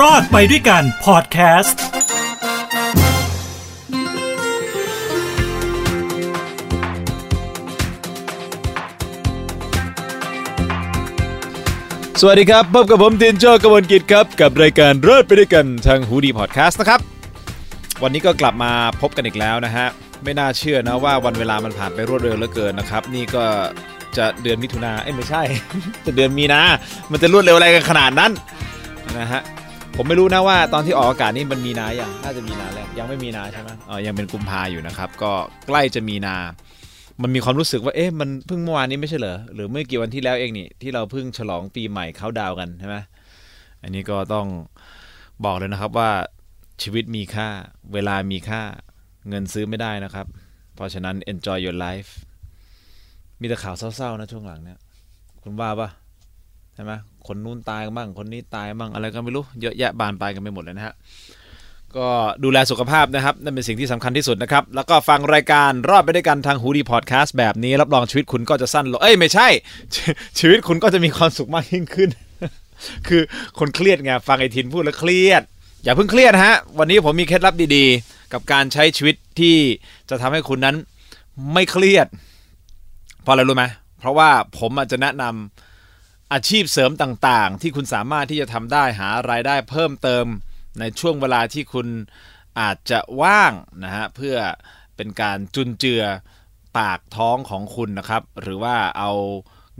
รอดไปด้วยกันพอดแคสต์สวัสดีครับ พบกับผมตินโจกบลกิจครับ กับรายการเลิศไปด้วยกันทางฮูดีพอดแคสต์นะครับ วันนี้ก็กลับมาพบกันอีกแล้วนะฮะ ไม่น่าเชื่อนะว่าวันเวลามันผ่านไปรวดเร็วเหลือเกินนะครับ นี่ก็จะเดือนมิถุนาเอ้ยไม่ใช่ จะเดือนมีนา มันจะรวดเร็วอะไรกันขนาดนั้นนะฮะ ผมไม่รู้นะว่าตอนที่ออกอากาศนี่มันมีนาอย่างน่าจะมีนาแล้วยังไม่มีนาใช่ไหมอ๋อยังเป็นกุมภาอยู่นะครับ ก็ใกล้จะมีนา มันมีความรู้สึกว่าเอ๊ะมันเพิ่งเมื่อวานนี้ไม่ใช่เหรอหรือเมื่อกี่วันที่แล้วเองนี่ที่เราเพิ่งฉลองปีใหม่เขาดาวกันใช่ไหมอันนี้ก็ต้องบอกเลยนะครับว่าชีวิตมีค่า เวลามีค่า เงินซื้อไม่ได้นะครับ เพราะฉะนั้น enjoy your life มีแต่ข่าวเศร้าๆนะช่วงหลังเนี่ย คุณว่าปะใช่ไหม คนนู้นตายบ้างคนนี้ตายบ้างอะไรก็ไม่รู้เยอะแยะบานปลายกันไปหมดเลยนะฮะก็ดูแลสุขภาพนะครับนั่นเป็นสิ่งที่สำคัญที่สุดนะครับ แล้วก็ฟังรายการรอดไปด้วยกันทางฮูดีพอดแคสต์แบบนี้ รับรองชีวิตคุณก็จะสั้นลงเอ้ยไม่ใช่ ชีวิตคุณก็จะมีความสุขมากยิ่งขึ้น คือคนเครียดไงฟังไอทินพูดแล้วเครียด อย่าเพิ่งเครียดฮะ วันนี้ผมมีเคล็ดลับดีๆ กับการใช้ชีวิตที่จะทำให้คุณนั้นไม่เครียดเพราะอะไรรู้ไหมเพราะว่าผมอาจจะแนะนำ อาชีพเสริมต่างๆ ที่คุณสามารถที่จะทำได้หารายได้เพิ่มเติมในช่วงเวลาที่คุณอาจจะว่างนะฮะเพื่อเป็นการจุนเจือปากท้องของคุณนะครับ หรือว่าเอา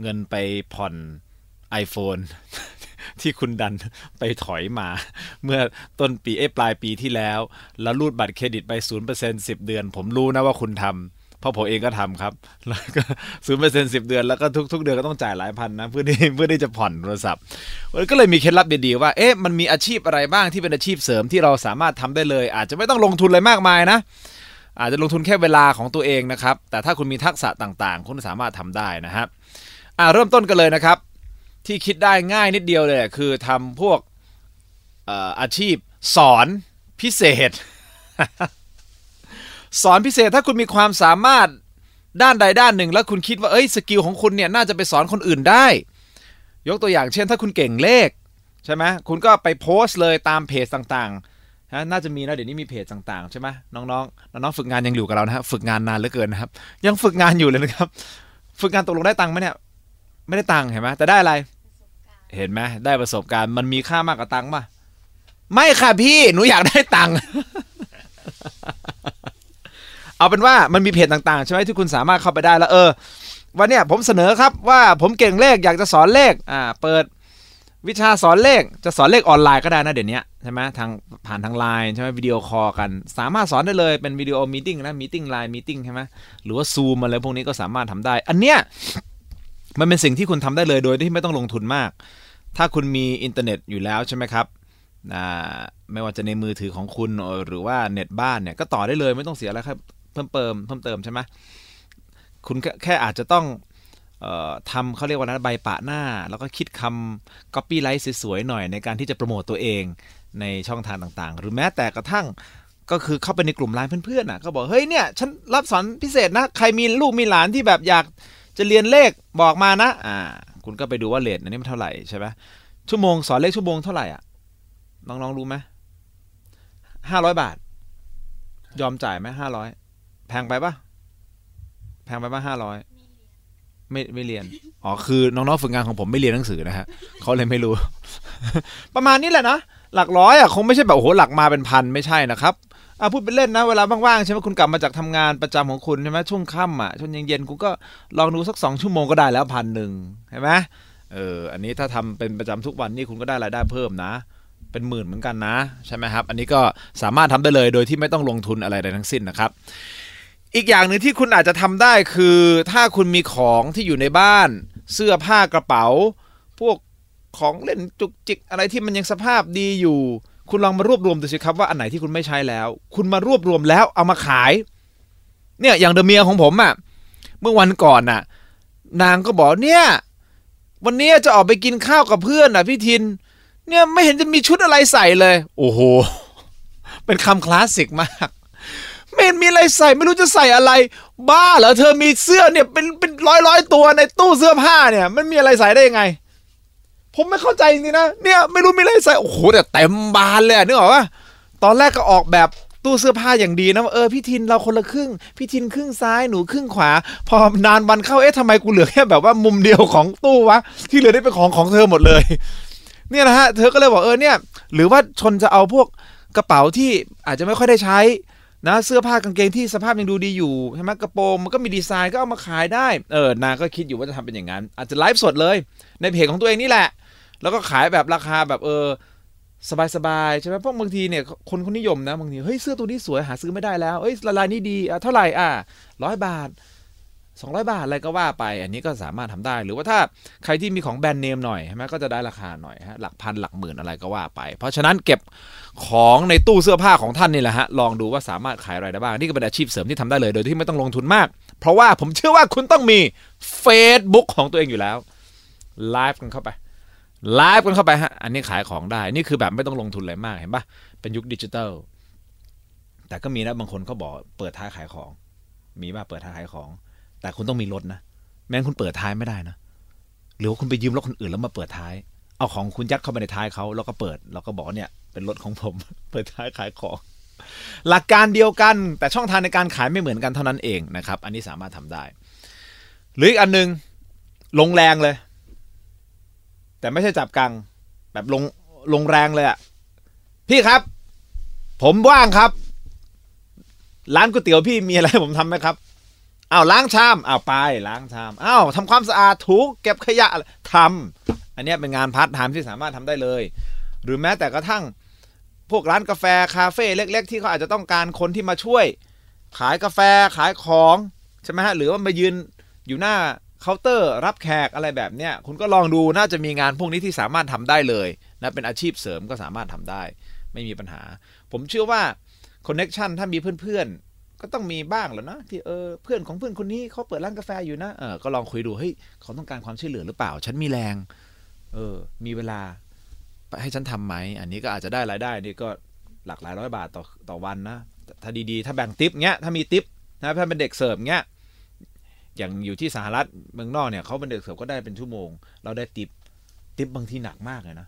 เงินไปผ่อน iPhone ที่คุณดันไปถอยมา เมื่อต้นปีเอ้ปลายปีที่แล้ว แล้วรูดบัตรเครดิตไป 0% 10 เดือน ผมรู้นะว่าคุณทำ เพราะผมเองก็ทำครับ แล้วก็ศูนย์เปอร์เซ็นต์สิบเดือนแล้วก็ทุก ๆ เดือนก็ต้องจ่ายหลายพันนะเพื่อที่เพื่อที่จะผ่อนโทรศัพท์ก็เลยมีเคล็ดลับดีๆว่าเอ๊ะมันมีอาชีพอะไรบ้างที่เป็นอาชีพเสริมที่เราสามารถทำได้เลย อาจจะไม่ต้องลงทุนอะไรมากมายนะอาจจะลงทุนแค่เวลาของตัวเองนะครับ แต่ถ้าคุณมีทักษะต่างๆ คุณสามารถทำได้นะครับอ่าเริ่มต้นกันเลยนะครับ ที่คิดได้ง่ายนิดเดียวเลยคือทำพวกอาชีพสอนพิเศษ สอนพิเศษถ้าคุณมีความสามารถด้านใดด้านหนึ่ง แล้วคุณคิดว่าเอ้ยสกิลของคุณเนี่ยน่าจะไปสอนคนอื่นได้ ยกตัวอย่างเช่น ถ้าคุณเก่งเลขใช่ไหมคุณก็ไปโพสต์เลยตามเพจต่างๆนะน่าจะมีนะเดี๋ยวนี้มีเพจต่างๆใช่ไหมน้องๆน้องๆฝึกงานยังอยู่กับเรานะฮะฝึกงานนานเหลือเกินนะครับ ยังฝึกงานอยู่เลยนะครับ ฝึกงานตกลงได้ตังค์ไหมเนี่ยไม่ได้ตังค์เห็นไหมแต่ได้อะไร เห็นไหมได้ประสบการณ์มันมีค่ามากกว่าตังค์ป่ะไม่ค่ะพี่หนูอยากได้ตังค์ เอาเป็นว่ามันมีเพจต่างๆ ใช่ไหมที่คุณสามารถเข้าไปได้แล้วเออ วันเนี้ยผมเสนอครับว่าผมเก่งเลขอยากจะสอนเลขอ่าเปิดวิชาสอนเลขจะสอนเลขออนไลน์ก็ได้นะเดี๋ยวนี้ใช่ไหมทางผ่านทางไลน์ใช่ไหมวิดีโอคอลกัน สามารถสอนได้เลยเป็นวิดีโอ meeting นะ meeting LINE meeting ใช่ไหมหรือว่าซูมอะไรพวกนี้ก็สามารถทำได้ อันเนี้ยมันเป็นสิ่งที่คุณทำได้เลยโดยที่ไม่ต้องลงทุนมาก ถ้าคุณมีอินเทอร์เน็ตอยู่แล้วใช่ไหมครับอ่าไม่ว่าจะในมือถือของคุณหรือว่าเน็ตบ้านเนี่ยก็ต่อได้เลยไม่ต้องเสียอะไรครับ เพิ่มเติมเพิ่มเติมใช่ไหมคุณแค่แคอาจจะต้องออทำเขาเรียกว่านะใบปะหน้า แล้วก็คิดคำ copywrite สวยๆหน่อยในการที่จะโปรโมตตัวเองในช่องทางต่างๆ หรือแม้แต่กระทั่งก็คือเข้าไปในกลุ่มไลน์เพื่อนๆอะก็บอกเฮ้ยเนี่ยฉันรับสอนพิเศษนะ ใครมีลูกมีหลานที่แบบอยากจะเรียนเลขบอกมานะ อ่า คุณก็ไปดูว่าเลทอันนี้มันเท่าไหร่ใช่ไหมชั่วโมงสอนเลขชั่วโมงเท่าไหร่อะน้องๆรู้ไหมห้าร้อยบาท ยอมจ่ายไหมห้าร้อย พงไปปะแพงไปปะห้าร้อยไม่ไม่เรียน อ๋อ คือน้องๆฝึกงานของผมไม่เรียนหนังสือนะฮะเขาเลยไม่รู้ ประมาณนี้แหละนะ หลักร้อยอะคงไม่ใช่แบบโอ้โหหลักมาเป็นพันไม่ใช่นะครับอะพูดเป็นเล่นนะ เวลาว่างๆใช่ไหมคุณกลับมาจากทำงานประจำของคุณใช่ไหมช่วงค่ำอะช่วงเย็นๆคุณก็ลองดูสักสองชั่วโมงก็ได้แล้วพันหนึ่งใช่ไหมเออ อันนี้ถ้าทำเป็นประจำทุกวันนี่คุณก็ได้รายได้เพิ่มนะ เป็นหมื่นเหมือนกันนะ ใช่ไหมครับ อันนี้ก็สามารถทำได้เลยโดยที่ไม่ต้องลงทุนอะไรใดทั้งสิ้นนะครับ อีกอย่างหนึ่งที่คุณอาจจะทำได้คือ ถ้าคุณมีของที่อยู่ในบ้าน เสื้อผ้ากระเป๋า พวกของเล่นจุกจิกอะไรที่มันยังสภาพดีอยู่ คุณลองมารวบรวมดูสิครับว่าอันไหนที่คุณไม่ใช้แล้ว คุณมารวบรวมแล้วเอามาขาย เนี่ยอย่างเดอะเมียของผมอะ่ะเมื่อวันก่อนน่ะ นางก็บอกเนี่ย วันนี้จะออกไปกินข้าวกับเพื่อนอะพี่ทิน เนี่ยไม่เห็นจะมีชุดอะไรใส่เลย โอ้โห เป็นคำคลาสสิกมาก ไม่เห็นมีอะไรใส่ไม่รู้จะใส่อะไร บ้าเหรอเธอมีเสื้อเนี่ยเป็นเป็นร้อยร้อยตัวในตู้เสื้อผ้าเนี่ย มันมีอะไรใส่ได้ยังไง ผมไม่เข้าใจจริงนะเนี่ยไม่รู้มีอะไรใส่โอ้โหแต่เต็มบานเลยนึกออกปะตอนแรกก็ออกแบบตู้เสื้อผ้าอย่างดีนะว่าเออพี่ทินเราคนละครึ่ง พี่ทินครึ่งซ้ายหนูครึ่งขวา พอนานวันเข้าเอ๊ะทำไมกูเหลือแค่แบบว่ามุมเดียวของตู้วะที่เหลือได้เป็นของของเธอหมดเลย เนี่ยนะฮะเธอก็เลยบอกเออเนี่ย หรือว่าชนจะเอาพวกกระเป๋าที่อาจจะไม่ค่อยได้ใช้ นะเสื้อผ้ากางเกงที่สภาพยังดูดีอยู่ใช่ไหมกระโปรงมันก็มีดีไซน์ก็เอามาขายได้เออนางก็คิดอยู่ว่าจะทำเป็นอย่างนั้น อาจจะไลฟ์สดเลย ในเพจของตัวเองนี่แหละ แล้วก็ขายแบบราคาแบบเออสบายๆใช่ไหมเพราะบางทีเนี่ยคนคนนิยมนะบางทีเฮ้ยเสื้อตัวนี้สวยหาซื้อไม่ได้แล้วเอ้ยลายนี้ดีอะเท่าไหร่อะร้อยบาท 200 บาทอะไรก็ว่าไป อันนี้ก็สามารถทำได้ หรือว่าถ้าใครที่มีของแบรนด์เนมหน่อยใช่ไหมก็จะได้ราคาหน่อยฮะหลักพันหลักหมื่นอะไรก็ว่าไป เพราะฉะนั้นเก็บของในตู้เสื้อผ้าของท่านนี่แหละฮะลองดูว่าสามารถขายอะไรได้บ้างนี่ก็เป็นอาชีพเสริมที่ทำได้เลยโดยที่ไม่ต้องลงทุนมาก เพราะว่าผมเชื่อว่าคุณต้องมี Facebook ของตัวเองอยู่แล้วไลฟ์กันเข้าไปไลฟ์กันเข้าไปฮะอันนี้ขายของได้นี่คือแบบไม่ต้องลงทุนอะไรมากเห็นปะเป็นยุคดิจิตอลแต่ก็มีนะบางคนเขาบอกเปิดท้ายขายของ มีป่ะเปิดท้ายขายของ แต่คุณต้องมีรถนะแม้คุณเปิดท้ายไม่ได้นะหรือว่าคุณไปยืมรถคนอื่นแล้วมาเปิดท้าย เอาของคุณยัดเข้าไปในท้ายเขาแล้วก็เปิด แล้วก็บอกเนี่ย เป็นรถของผม เปิดท้ายขายของ หลักการเดียวกัน แต่ช่องทางในการขายไม่เหมือนกันเท่านั้นเองนะครับ อันนี้สามารถทำได้ หรืออีกอันหนึ่งลงแรงเลย แต่ไม่ใช่จับกัง แบบลงลงแรงเลยอะพี่ครับ ผมว่างครับ ร้านก๋วยเตี๋ยวพี่มีอะไรผมทำไหมครับ อ้าวล้างชามอ้าวไปล้างชามอ้าวทำความสะอาดถูเก็บขยะทำอันนี้เป็นงานพาร์ทไทม์ที่สามารถทำได้เลย หรือแม้แต่กระทั่งพวกร้านกาแฟคาเฟ่เล็ก ๆ ที่เขาอาจจะต้องการคนที่มาช่วย ขายกาแฟขายของใช่ไหมฮะหรือว่ามายืนอยู่หน้าเคาน์เตอร์รับแขกอะไรแบบเนี้ยคุณก็ลองดูน่าจะมีงานพวกนี้ที่สามารถทำได้เลยนะเป็นอาชีพเสริมก็สามารถทำได้ ไม่มีปัญหา ผมเชื่อว่าคอนเน็ชันถ้ามีเพื่อน ก็ต้องมีบ้างแหล้วนะที่เออเพื่อนของเพื่อนคนนี้เขาเปิดร้านกาแฟอยู่นะเออก็ลองคุยดูเฮ้ยเขาต้องการความช่วยเหลือหรือเปล่า ฉันมีแรง เออ มีเวลา ให้ฉันทำไหมอันนี้ก็อาจจะได้รายได้นี่ก็หลักหลายร้อยบาทต่อต่อวันนะถ้าดีๆ ถ้าแบ่งทิปเงี้ยถ้ามีทิปนะถ้าเป็นเด็กเสิร์ฟเงี้ยอย่างอยู่ที่สหรัฐเมืองนอกเนี่ยเขาเป็นเด็กเสิร์ฟก็ได้เป็นชั่วโมง เราได้ทิปทิปบางทีหนักมากเลยนะ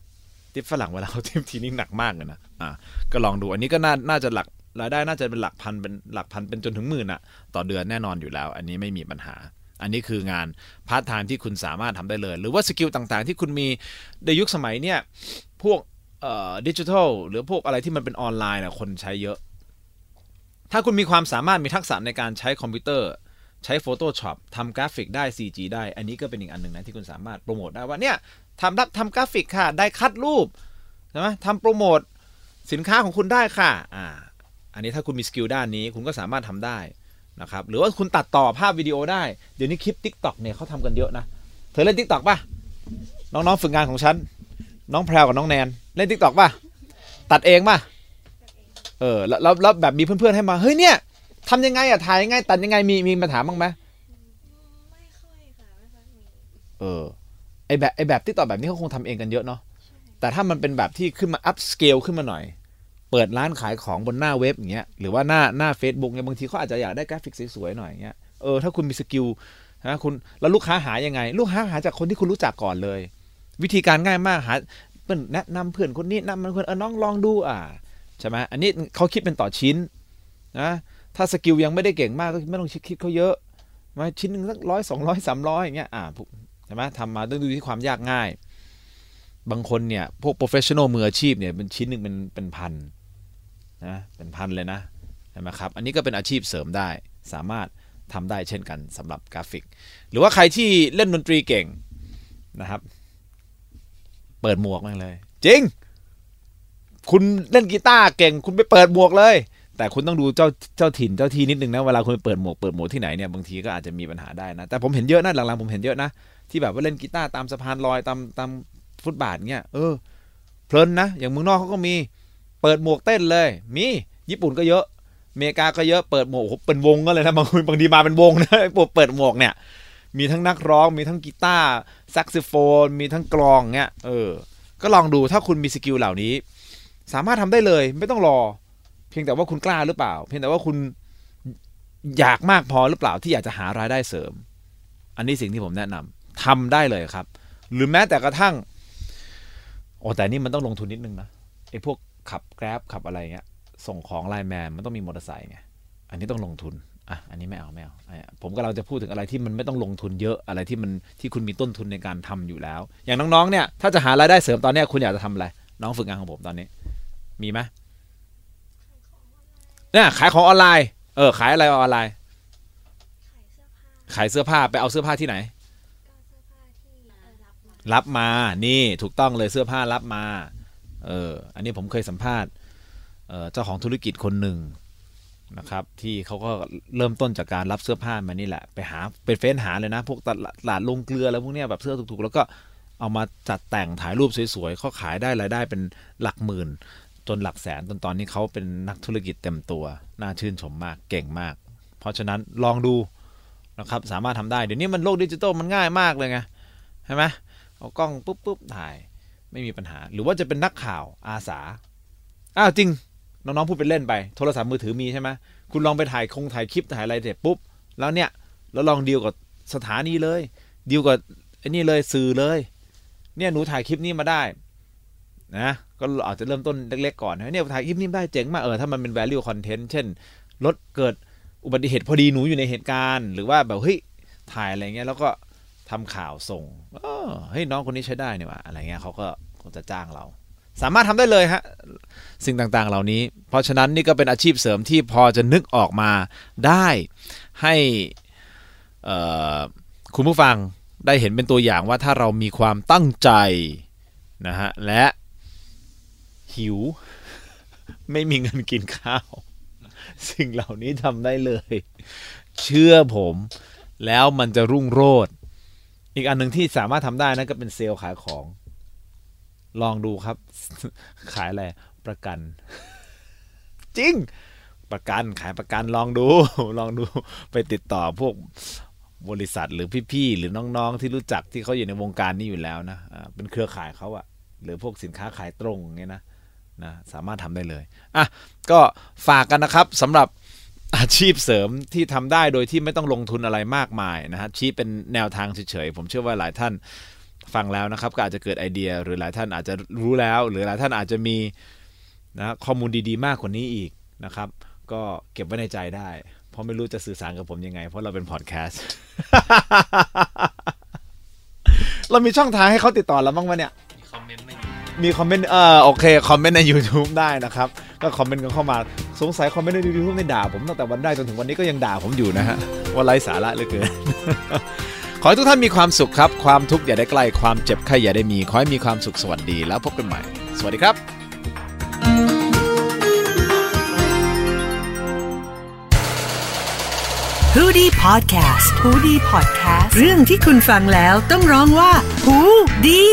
ทิปฝรั่งเวลาเขาทิปทีนี้หนักมากเลยนะอ่าก็ลองดูอันนี้ก็น่าน่าจะหลัก รายได้น่าจะเป็นหลักพันเป็นหลักพันเป็นจนถึงหมื่นอะต่อเดือนแน่นอนอยู่แล้ว อันนี้ไม่มีปัญหา อันนี้คืองานพาร์ทไทม์ที่คุณสามารถทำได้เลย หรือว่า skill ต่างๆ ที่คุณมีในยุคสมัยเนี่ยพวกดิจิทัลหรือพวกอะไรที่มันเป็นออนไลน์นะคนใช้เยอะ ถ้าคุณมีความสามารถมีทักษะในการใช้คอมพิวเตอร์ใช้ Photoshop ทำกราฟิกได้ CG ได้ อันนี้ก็เป็นอีกอันหนึ่งนะที่คุณสามารถโปรโมทได้ว่าเนี่ยทำรับทำกราฟิกค่ะ die-cut รูปใช่ไหมทำโปรโมทสินค้าของคุณได้ค่ะ อ่า อันนี้ถ้าคุณมี skill ด้านนี้คุณก็สามารถทำได้นะครับหรือว่าคุณตัดต่อภาพวิดีโอได้ เดี๋ยวนี้คลิป TikTok เนี่ยเขาทำกันเยอะนะ เธอเล่น TikTok ป่ะ น้องๆฝึกงานของฉัน น้องแพรวกับน้องแนน เล่น TikTok ป่ะ ตัดเองป่ะ เออแล้วแล้วแล้วแบบมีเพื่อนๆให้มา เฮ้ยเนี่ยทำยังไงอะถ่ายยังไง ตัดยังไงมีมีปัญหาบ้างไหมไม่ค่อยค่ะไม่ค่อยมีเออไอแบบไอแบบที่ต่อแบบนี้เขาคงทำเองกันเยอะเนาะแต่ถ้ามันเป็นแบบที่ขึ้นมา up scale ขึ้นมาหน่อย เปิดร้านขายของบนหน้าเว็บอย่างเงี้ยหรือว่าหน้าหน้า Facebook เนี่ยบางทีเขาอาจจะอยากได้กราฟิกสวยๆหน่อยอย่างเงี้ยเออถ้าคุณมี skill นะคุณแล้วลูกค้าหายังไง ลูกค้าหาจากคนที่คุณรู้จักก่อนเลย วิธีการง่ายมากหาเพื่อนแนะนำเพื่อนคนนี้แนะนำเพื่อนเออน้องลองดูอ่าใช่ไหมอันนี้เขาคิดเป็นต่อชิ้นนะถ้า skill ยังไม่ได้เก่งมากก็ไม่ต้องคิดเขาเยอะมาชิ้นหนึ่งสักร้อยสองร้อยสามร้อยอย่างเงี้ยอ่าใช่ไหมทำมาต้องดูที่ความยากง่าย บางคนเนี่ยพวก professional มืออาชีพเนี่ยเป็นชิ้นหนึ่งเป็นเป็นพัน นะเป็นพันเลยนะใช่ไหมครับอันนี้ก็เป็นอาชีพเสริมได้ สามารถทำได้เช่นกันสำหรับกราฟิก หรือว่าใครที่เล่นดนตรีเก่งนะครับ เปิดหมวกมาเลย จริง คุณเล่นกีตาร์เก่ง คุณไปเปิดหมวกเลย แต่คุณต้องดูเจ้าเจ้าถิ่นเจ้าที่นิดนึงนะเวลาคุณไปเปิดหมวกเปิดหมวกที่ไหนเนี่ยบางทีก็อาจจะมีปัญหาได้นะแต่ผมเห็นเยอะนะหลังๆผมเห็นเยอะนะที่แบบว่าเล่นกีตาร์ตามสะพานลอยตามตามฟุตบาทเงี้ยเออเพลินนะอย่างเมืองนอกเขาก็มี เปิดหมวกเต้นเลย มีญี่ปุ่นก็เยอะอเมริกาก็เยอะเปิดหมวกเป็นวงก็เลยนะบางบางทีมาเป็นวงนะไอ้พวกเปิดหมวกเนี่ย มีทั้งนักร้องมีทั้งกีตาร์แซกโซโฟน มีทั้งกลองเงี้ยเออ ก็ลองดูถ้าคุณมี skill เหล่านี้ สามารถทำได้เลยไม่ต้องรอ เพียงแต่ว่าคุณกล้าหรือเปล่า เพียงแต่ว่าคุณอยากมากพอหรือเปล่าที่อยากจะหารายได้เสริม อันนี้สิ่งที่ผมแนะนำทำได้เลยครับ หรือแม้แต่กระทั่งอ้แต่นี่มันต้องลงทุนนิดนึงนะไอ้พวก ขับแกร็บขับอะไรเงี้ยส่งของไลน์แมนมันต้องมีมอเตอร์ไซค์ไงอันนี้ต้องลงทุนอะอันนี้ไม่เอาไม่เอาอะผมกำลังจะพูดถึงอะไรที่มันไม่ต้องลงทุนเยอะอะไรที่มันที่คุณมีต้นทุนในการทำอยู่แล้ว อย่างน้องๆเนี่ยถ้าจะหารายได้เสริมตอนเนี้ยคุณอยากจะทำอะไรน้องฝึกงานของผมตอนนี้ มีไหมเนี่ยขายของออนไลน์เออขายอะไรออนไลน์ ขายเสื้อผ้าขายเสื้อผ้าไปเอาเสื้อผ้าที่ไหนก็เสื้อผ้าที่เออรับมารับมานี่ถูกต้องเลยเสื้อผ้ารับมา เอออันนี้ผมเคยสัมภาษณ์เจ้าของธุรกิจคนหนึ่งนะครับ ที่เขาก็เริ่มต้นจากการรับเสื้อผ้ามานี่แหละ ไปหาเป็นเฟ้นหาเลยนะ พวกตลาดลงเกลือแล้วพวกเนี้ยแบบเสื้อถูกๆ แล้วก็เอามาจัดแต่งถ่ายรูปสวยๆเขาขายได้รายได้เป็นหลักหมื่น จนหลักแสนจนตอนนี้เขาเป็นนักธุรกิจเต็มตัว น่าชื่นชมมากเก่งมาก เพราะฉะนั้นลองดูนะครับสามารถทำได้ เดี๋ยวนี้มันโลกดิจิตอลมันง่ายมากเลยไงใช่ไหมเอากล้องปุ๊บปุ๊บถ่าย ไม่มีปัญหา หรือว่าจะเป็นนักข่าวอาสาอ้าวจริง น้องๆพูดเป็นเล่นไป โทรศัพท์มือถือมีใช่ไหมคุณลองไปถ่ายคงถ่ายคลิปถ่ายอะไรเสร็จปุ๊บ แล้วเนี่ยแล้วลองดีลกับสถานีเลยดีลกับไอ้นี่เลยสื่อเลย เนี่ยหนูถ่ายคลิปนี้มาได้นะก็อาจจะเริ่มต้นเล็กๆก่อนเนี่ยถ่ายคลิปนี้ได้เจ๋งมากเออถ้ามันเป็น value content เช่นรถเกิดอุบัติเหตุพอดีหนูอยู่ในเหตุการณ์ หรือว่าแบบเฮ้ยถ่ายอะไรเงี้ยแล้วก็ทำข่าวส่งเฮ้ยน้องคนนี้ใช้ได้นี่หว่าอะไรเงี้ยเขาก็ คงจะจ้างเรา สามารถทำได้เลยฮะสิ่งต่างๆเหล่านี้ เพราะฉะนั้นนี่ก็เป็นอาชีพเสริมที่พอจะนึกออกมาได้ให้คุณผู้ฟังได้เห็นเป็นตัวอย่างว่าถ้าเรามีความตั้งใจนะฮะและหิว ไม่มีเงินกินข้าว สิ่งเหล่านี้ทำได้เลย เชื่อผม แล้วมันจะรุ่งโรจน์อีกอันหนึ่งที่สามารถทำได้นะก็เป็นเซลล์ขายของ ลองดูครับ ขายอะไรประกัน จริง ประกันขายประกันลองดู ลองดูไปติดต่อพวกบริษัทหรือพี่ๆหรือน้องๆ ที่รู้จักที่เขาอยู่ในวงการนี้อยู่แล้วนะอ่าเป็นเครือข่ายเขาอะหรือพวกสินค้าขายตรงอย่างเงี้ยนะนะสามารถทำได้เลยอะก็ฝากกันนะครับสำหรับอาชีพเสริมที่ทำได้โดยที่ไม่ต้องลงทุนอะไรมากมายนะฮะชี้เป็นแนวทางเฉยๆผมเชื่อว่าหลายท่าน ฟังแล้วนะครับ ก็อาจจะเกิดไอเดีย หรือหลายท่านอาจจะรู้แล้ว หรือหลายท่านอาจจะมีนะข้อมูลดีๆ มากกว่านี้อีกนะครับ ก็เก็บไว้ในใจได้ เพราะไม่รู้จะสื่อสารกับผมยังไง เพราะเราเป็นพอดแคสต์เรามีช่องทางให้เขาติดต่อเราบ้างไหมเนี่ย มีคอมเมนต์ไม่อยู่มีคอมเมนต์เออโอเค คอมเมนต์ใน YouTube ได้นะครับ ก็คอมเมนต์กันเข้ามาสงสัยคอมเมนต์ใน YouTube ไม่ด่าผมตั้งแต่วันแรกจนถึงวันนี้ก็ยังด่าผมอยู่นะฮะว่าไร้สาระเหลือเกิน ขอให้ทุกท่านมีความสุขครับ ความทุกข์อย่าได้ใกล้ ความเจ็บไข้อย่าได้มี ขอให้มีความสุขสวัสดีแล้วพบกันใหม่ สวัสดีครับ h o ดี้พอดแคสต์ฮูดี้พอดแคสต์ เรื่องที่คุณฟังแล้วต้องร้องว่าหูดี